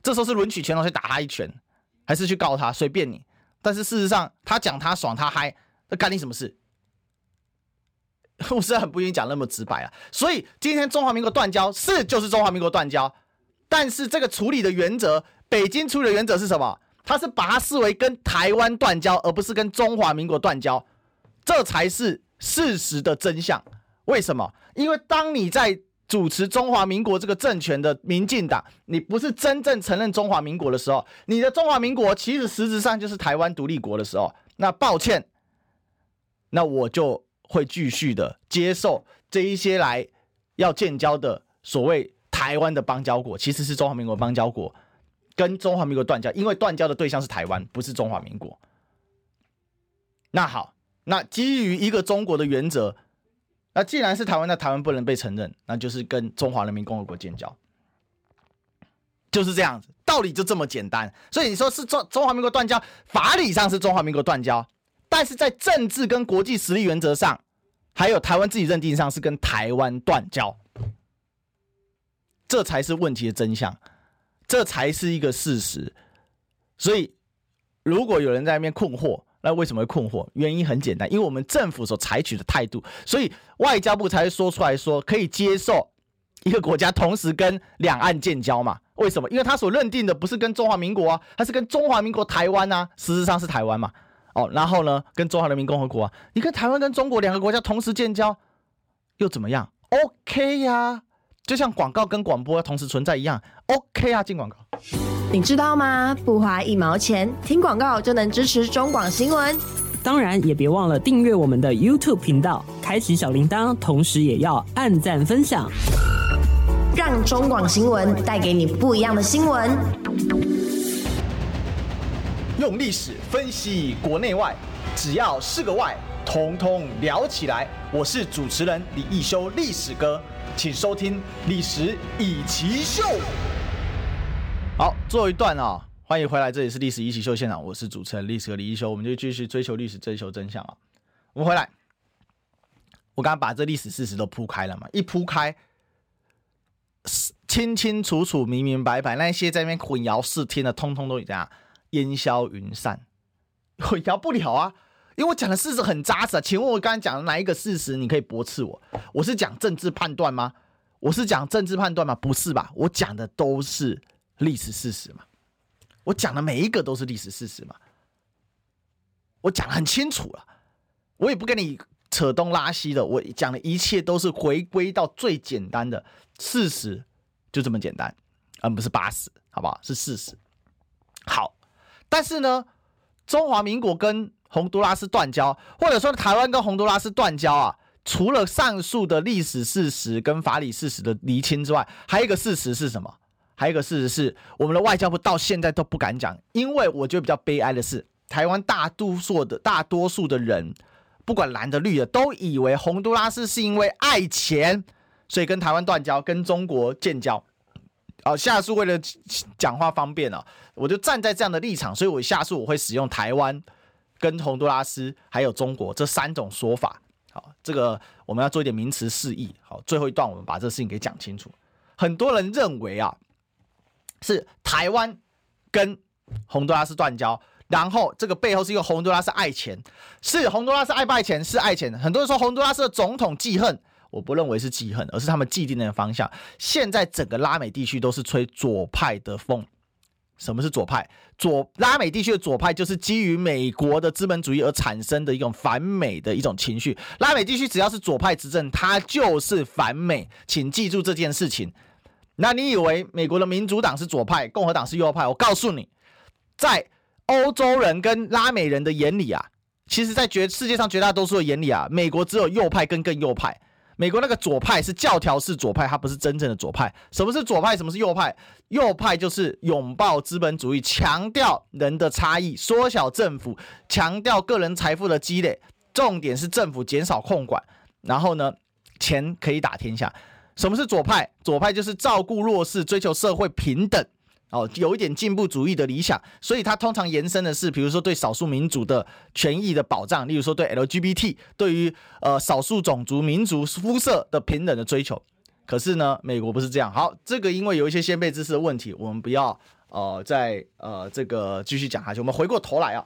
这时候是抡取拳头去打他一拳，还是去告他？随便你。但是事实上，他讲他爽他嗨，那干你什么事？我是很不愿意讲那么直白啊。所以今天中华民国断交是就是中华民国断交，但是这个处理的原则，北京处理的原则是什么？他是把它视为跟台湾断交，而不是跟中华民国断交，这才是事实的真相。为什么？因为当你在主持中华民国这个政权的民进党，你不是真正承认中华民国的时候，你的中华民国其实实质上就是台湾独立国的时候，那抱歉，那我就会继续的接受这一些来要建交的所谓台湾的邦交国，其实是中华民国邦交国。跟中华民国断交，因为断交的对象是台湾，不是中华民国。那好，那基于一个中国的原则，那既然是台湾，那台湾不能被承认，那就是跟中华人民共和国建交，就是这样子，道理就这么简单。所以你说是中中华民国断交，法理上是中华民国断交，但是在政治跟国际实力原则上，还有台湾自己认定上是跟台湾断交，这才是问题的真相。这才是一个事实，所以如果有人在那边困惑，那为什么会困惑？原因很简单，因为我们政府所采取的态度，所以外交部才会说出来说可以接受一个国家同时跟两岸建交嘛？为什么？因为他所认定的不是跟中华民国啊，他是跟中华民国台湾啊，事实上是台湾嘛。哦，然后呢，跟中华人民共和国啊，你跟台湾跟中国两个国家同时建交又怎么样？OK 呀、就像广告跟广播同时存在一样，OK 啊，进广告。你知道吗？不花一毛钱，听广告就能支持中广新闻。当然，也别忘了订阅我们的 YouTube 频道，开启小铃铛，同时也要按赞分享，让中广新闻带给你不一样的新闻。用历史分析国内外，只要是个“外”，统统聊起来。我是主持人李易修，历史哥。请收听《历史以奇秀》。好，最后一段啊、哦，欢迎回来，这里是《历史以奇秀》现场，我是主持人历史和李一修，我们就继续追求历史，追求真相啊。我们回来，我刚刚把这历史事实都铺开了嘛，一铺开，清清楚楚、明明白白，那些在那边混淆视听的，通通都怎样烟消云散，混淆不了啊。因为我讲的事实很扎实啊，请问我刚才讲的哪一个事实你可以驳斥我？我是讲政治判断吗？我是讲政治判断吗？不是吧？我讲的都是历史事实嘛。我讲的每一个都是历史事实嘛。我讲的很清楚了，我也不跟你扯东拉西的，我讲的一切都是回归到最简单的事实，就这么简单，而不是八十，好不好？是事实。好，但是呢，中华民国跟洪都拉斯断交，或者说台湾跟洪都拉斯断交啊，除了上述的历史事实跟法理事实的厘清之外，还有一个事实是什么？还有一个事实是，我们的外交部到现在都不敢讲，因为我觉得比较悲哀的是，台湾大多数的大多数的人，不管蓝的绿的，都以为洪都拉斯是因为爱钱，所以跟台湾断交，跟中国建交。哦，下述为了讲话方便啊，我就站在这样的立场，所以我下述我会使用台湾。跟洪都拉斯还有中国这三种说法，好，这个我们要做一点名词释义。好，最后一段我们把这个事情给讲清楚。很多人认为啊，是台湾跟洪都拉斯断交，然后这个背后是因为洪都拉斯爱钱，是洪都拉斯爱不爱钱？是爱钱。很多人说洪都拉斯的总统记恨，我不认为是记恨，而是他们既定的方向。现在整个拉美地区都是吹左派的风。什么是左派？左拉美地区的左派就是基于美国的资本主义而产生的一种反美的一种情绪。拉美地区只要是左派执政，它就是反美，请记住这件事情。那你以为美国的民主党是左派，共和党是右派？我告诉你，在欧洲人跟拉美人的眼里啊，其实，在绝世界上绝大多数的眼里啊，美国只有右派跟更右派。美国那个左派是教条式左派，它不是真正的左派。什么是左派？什么是右派？右派就是拥抱资本主义，强调人的差异，缩小政府，强调个人财富的积累，重点是政府减少控管，然后呢，钱可以打天下。什么是左派？左派就是照顾弱势，追求社会平等。哦，有一点进步主义的理想，所以它通常延伸的是，比如说对少数民族的权益的保障，例如说对 LGBT，对于呃少数种族民族肤色的平等的追求。可是呢，美国不是这样。好，这个因为有一些先辈知识的问题，我们不要呃再呃这个继续讲下去。我们回过头来啊，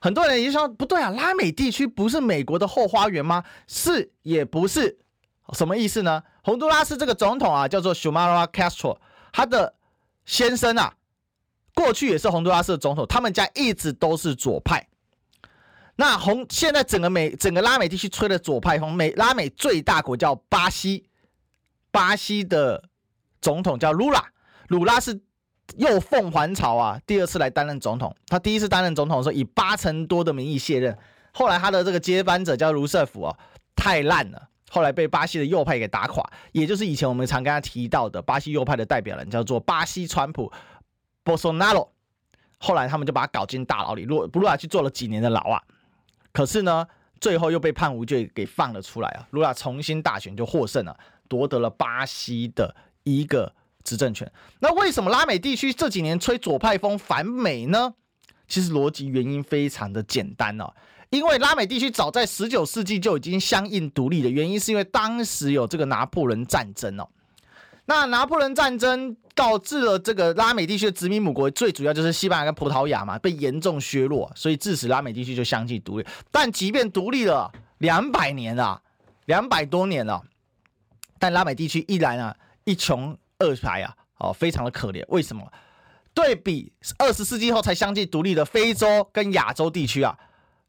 很多人也说不对啊，拉美地区不是美国的后花园吗？是也不是，什么意思呢？洪都拉斯这个总统啊，叫做 Xiomara Castro，他的先生啊，过去也是洪都拉斯的总统，他们家一直都是左派。那洪现在整个美整个拉美地区吹的左派风，美拉美最大国叫巴西，巴西的总统叫卢拉，卢拉是。又凤还巢啊！第二次来担任总统，他第一次担任总统的时候以八成多的民意卸任。后来他的这个接班者叫卢瑟福啊，太烂了，后来被巴西的右派给打垮。也就是以前我们常跟他提到的巴西右派的代表人，叫做巴西川普 （Bolsonaro）。后来他们就把他搞进大牢里，卢卢拉去坐了几年的牢啊。可是呢，最后又被判无罪给放了出来啊。卢拉重新大选就获胜了，夺得了巴西的一个。执政权，那为什么拉美地区这几年吹左派风反美呢？其实逻辑原因非常的简单哦，因为拉美地区早在十九世纪就已经相应独立的原因，是因为当时有这个拿破仑战争哦。那拿破仑战争导致了这个拉美地区的殖民母国，最主要就是西班牙跟葡萄牙嘛，被严重削弱，所以致使拉美地区就相继独立。但即便独立了两百年啊，两百多年了，但拉美地区依然啊一穷。二白啊，哦，非常的可怜。为什么？对比二十世纪后才相继独立的非洲跟亚洲地区啊，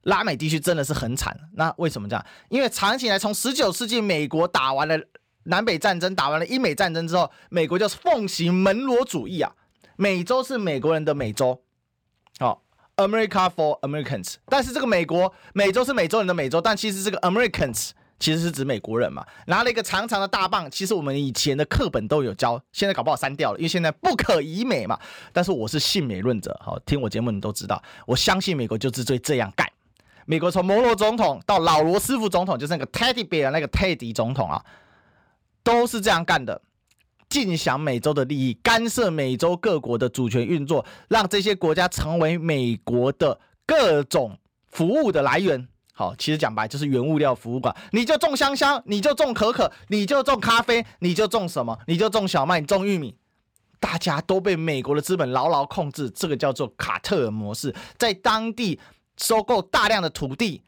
拉美地区真的是很惨。那为什么这样？因为长期以来，从十九世纪美国打完了南北战争，打完了英美战争之后，美国就是奉行门罗主义啊。美洲是美国人的美洲，哦，America for Americans。但是这个美国美洲是美洲人的美洲，但其实这个 Americans。其实是指美国人嘛，拿了一个长长的大棒。其实我们以前的课本都有教，现在搞不好删掉了，因为现在不可以美嘛。但是我是信美论者，好，听我节目你都知道，我相信美国就是最这样干。美国从摩罗总统到老罗斯福总统，就是那个 Teddy Bear 那个泰迪总统啊，都是这样干的，尽享美洲的利益，干涉美洲各国的主权运作，让这些国家成为美国的各种服务的来源。好，其实讲白就是原物料服务馆，你就种香香，你就种可可，你就种咖啡，你就种什么，你就种小麦，你种玉米，大家都被美国的资本牢牢控制，这个叫做卡特尔模式，在当地收购大量的土地，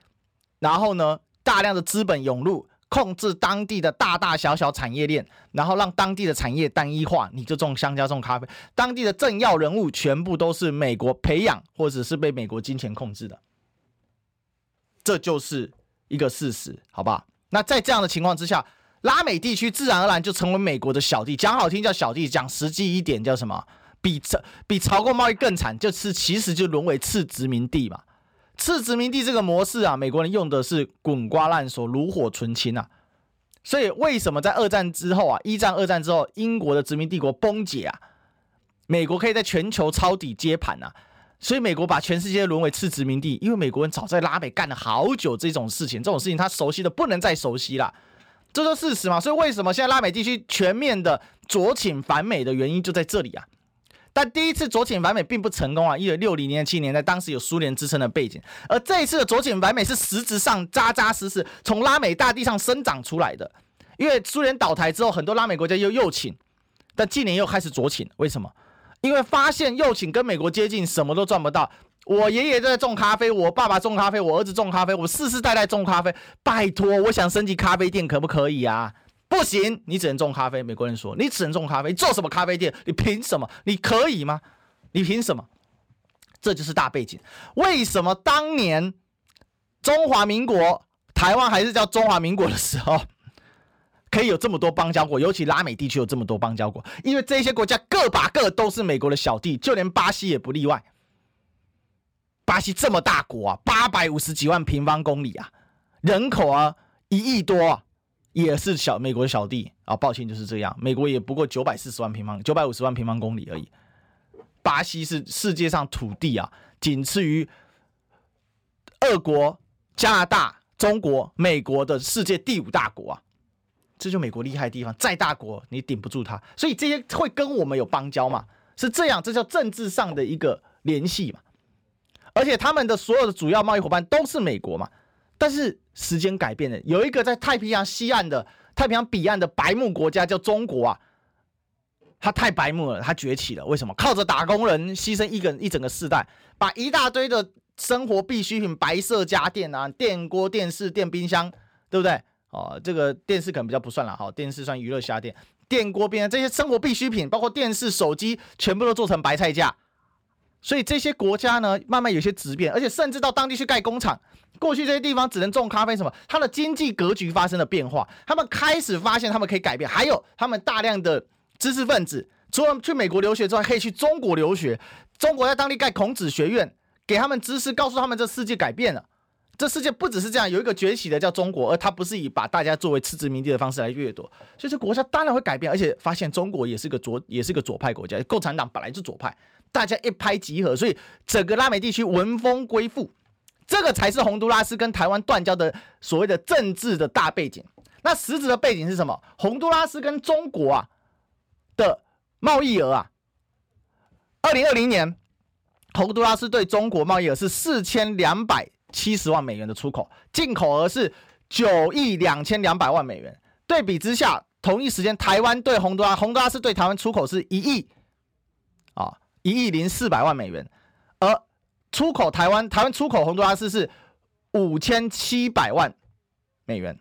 然后呢，大量的资本涌入，控制当地的大大小小产业链，然后让当地的产业单一化，你就种香蕉，种咖啡，当地的政要人物全部都是美国培养或者是被美国金钱控制的。这就是一个事实，好吧？那在这样的情况之下，拉美地区自然而然就成为美国的小弟。讲好听叫小弟，讲实际一点叫什么？比这比朝贡贸易更惨，就是其实就沦为次殖民地嘛。次殖民地这个模式啊，美国人用的是滚瓜烂熟、炉火纯青啊。所以为什么在二战之后啊，一战、二战之后，英国的殖民帝国崩解啊，美国可以在全球抄底接盘啊？所以美国把全世界沦为次殖民地，因为美国人早在拉美干了好久这种事情，这种事情他熟悉的不能再熟悉了，这就是事实嘛。所以为什么现在拉美地区全面的酌情反美的原因就在这里啊？但第一次左倾反美并不成功啊，因为六零年、七年在当时有苏联支撑的背景，而这一次的左倾反美是实质上扎扎实实从拉美大地上生长出来的。因为苏联倒台之后，很多拉美国家又右倾，但近年又开始左倾，为什么？因为发现右倾跟美国接近，什么都赚不到。我爷爷在种咖啡，我爸爸种咖啡，我儿子种咖啡，我世世代代种咖啡。拜托，我想升级咖啡店可不可以啊？不行，你只能种咖啡。美国人说，你只能种咖啡，做什么咖啡店？你凭什么？你可以吗？你凭什么？这就是大背景。为什么当年中华民国台湾还是叫中华民国的时候？可以有这么多邦交国，尤其拉美地区有这么多邦交国，因为这些国家个把个都是美国的小弟，就连巴西也不例外。巴西这么大国啊，八百五十几万平方公里啊，人口啊一亿多啊，也是小美国的小弟啊。抱歉，就是这样，美国也不过九百四十万平方，九百五十万平方公里而已。巴西是世界上土地啊，仅次于俄国、加拿大、中国、美国的世界第五大国啊。这就美国厉害的地方，再大国你顶不住它，所以这些会跟我们有邦交嘛？是这样，这叫政治上的一个联系嘛。而且他们的所有的主要贸易伙伴都是美国嘛。但是时间改变了，有一个在太平洋西岸的太平洋彼岸的白目国家叫中国啊，他太白目了，他崛起了。为什么？靠着打工人牺牲一个一整个世代，把一大堆的生活必需品，白色家电啊，电锅、电视、电冰箱，对不对？哦，这个电视可能比较不算了，好，电视算娱乐家电，电锅、边这些生活必需品，包括电视、手机，全部都做成白菜价。所以这些国家呢，慢慢有些质变，而且甚至到当地去盖工厂。过去这些地方只能种咖啡，什么？它的经济格局发生了变化，他们开始发现他们可以改变。还有他们大量的知识分子，除了去美国留学之外，可以去中国留学。中国在当地盖孔子学院，给他们知识，告诉他们这世界改变了。这世界不只是这样，有一个崛起的叫中国，而它不是以把大家作为次殖民地的方式来掠夺，所以这国家当然会改变，而且发现中国也是个左，也是个左派国家，共产党本来就左派，大家一拍即合，所以整个拉美地区闻风归附，这个才是洪都拉斯跟台湾断交的所谓的政治的大背景。那实质的背景是什么？洪都拉斯跟中国啊的贸易额啊，二零二零年洪都拉斯对中国贸易额是四千两百。七十万美元的出口，进口额是九亿两千两百万美元。对比之下，同一时间，台湾对洪都拉，洪都拉斯对台湾出口是一亿啊，一亿零四百万美元，而出口台湾，台湾出口洪都拉斯是五千七百万美元，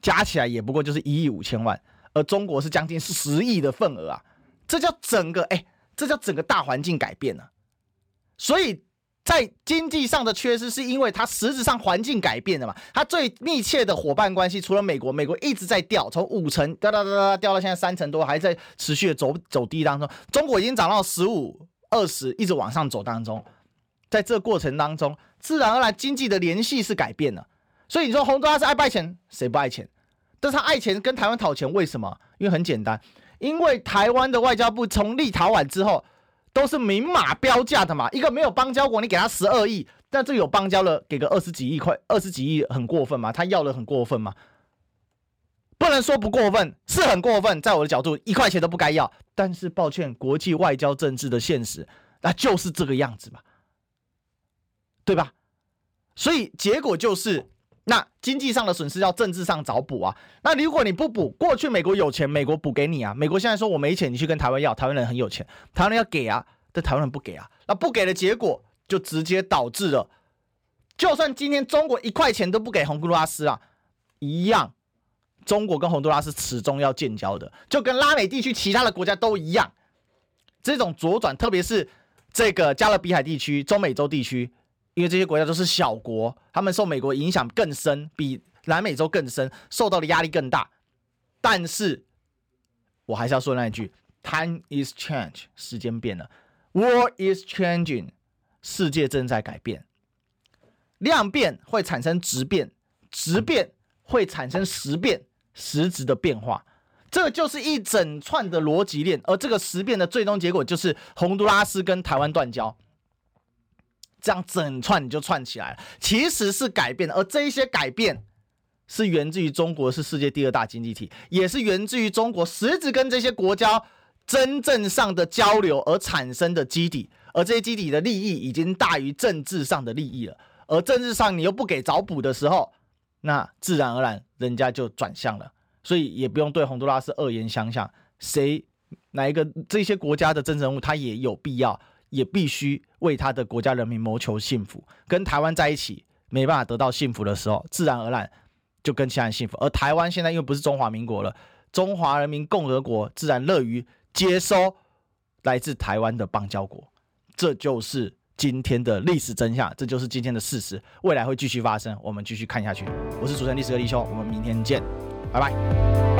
加起来也不过就是一亿五千万，而中国是将近十亿的份额啊，这叫整个哎，这叫整个大环境改变了，所以。在经济上的缺失，是因为它实质上环境改变了嘛？它最密切的伙伴关系，除了美国，美国一直在掉，从五成掉掉掉掉掉到现在三成多，还在持续的走走低当中。中国已经涨到十五、二十，一直往上走当中。在这过程当中，自然而然经济的联系是改变了。所以你说洪都拉斯爱不爱钱？谁不爱钱？但是他爱钱，跟台湾讨钱，为什么？因为很简单，因为台湾的外交部从立陶宛之后。都是明码标价的嘛，一个没有邦交国，你给他十二亿，但这有邦交了，给个二十几亿块，二十几亿很过分吗？他要的很过分吗？不能说不过分，是很过分，在我的角度，一块钱都不该要。但是抱歉，国际外交政治的现实，那就是这个样子嘛，对吧？所以结果就是。那经济上的损失要政治上找补啊！那如果你不补，过去美国有钱，美国补给你啊。美国现在说我没钱，你去跟台湾要，台湾人很有钱，台湾人要给啊，但台湾人不给啊。那不给的结果就直接导致了，就算今天中国一块钱都不给洪都拉斯啊，一样，中国跟洪都拉斯始终要建交的，就跟拉美地区其他的国家都一样。这种左转，特别是这个加勒比海地区、中美洲地区。因为这些国家都是小国，他们受美国影响更深，比南美洲更深，受到的压力更大。但是，我还是要说那一句：Time is change，时间变了；World is changing，世界正在改变。量变会产生质变，质变会产生时变，实质的变化。这就是一整串的逻辑链，而这个时变的最终结果就是洪都拉斯跟台湾断交。这样整串你就串起来了，其实是改变，而这一些改变是源自于中国是世界第二大经济体，也是源自于中国实质跟这些国家真正上的交流而产生的基底，而这些基底的利益已经大于政治上的利益了，而政治上你又不给找补的时候，那自然而然人家就转向了，所以也不用对洪都拉斯恶言相向，谁哪一个这些国家的政治人物他也有必要。也必须为他的国家人民谋求幸福。跟台湾在一起没办法得到幸福的时候，自然而然就跟其他人幸福。而台湾现在又不是中华民国了，中华人民共和国自然乐于接收来自台湾的邦交国。这就是今天的历史真相，这就是今天的事实。未来会继续发生，我们继续看下去。我是主持人历史哥李修，我们明天见，拜拜。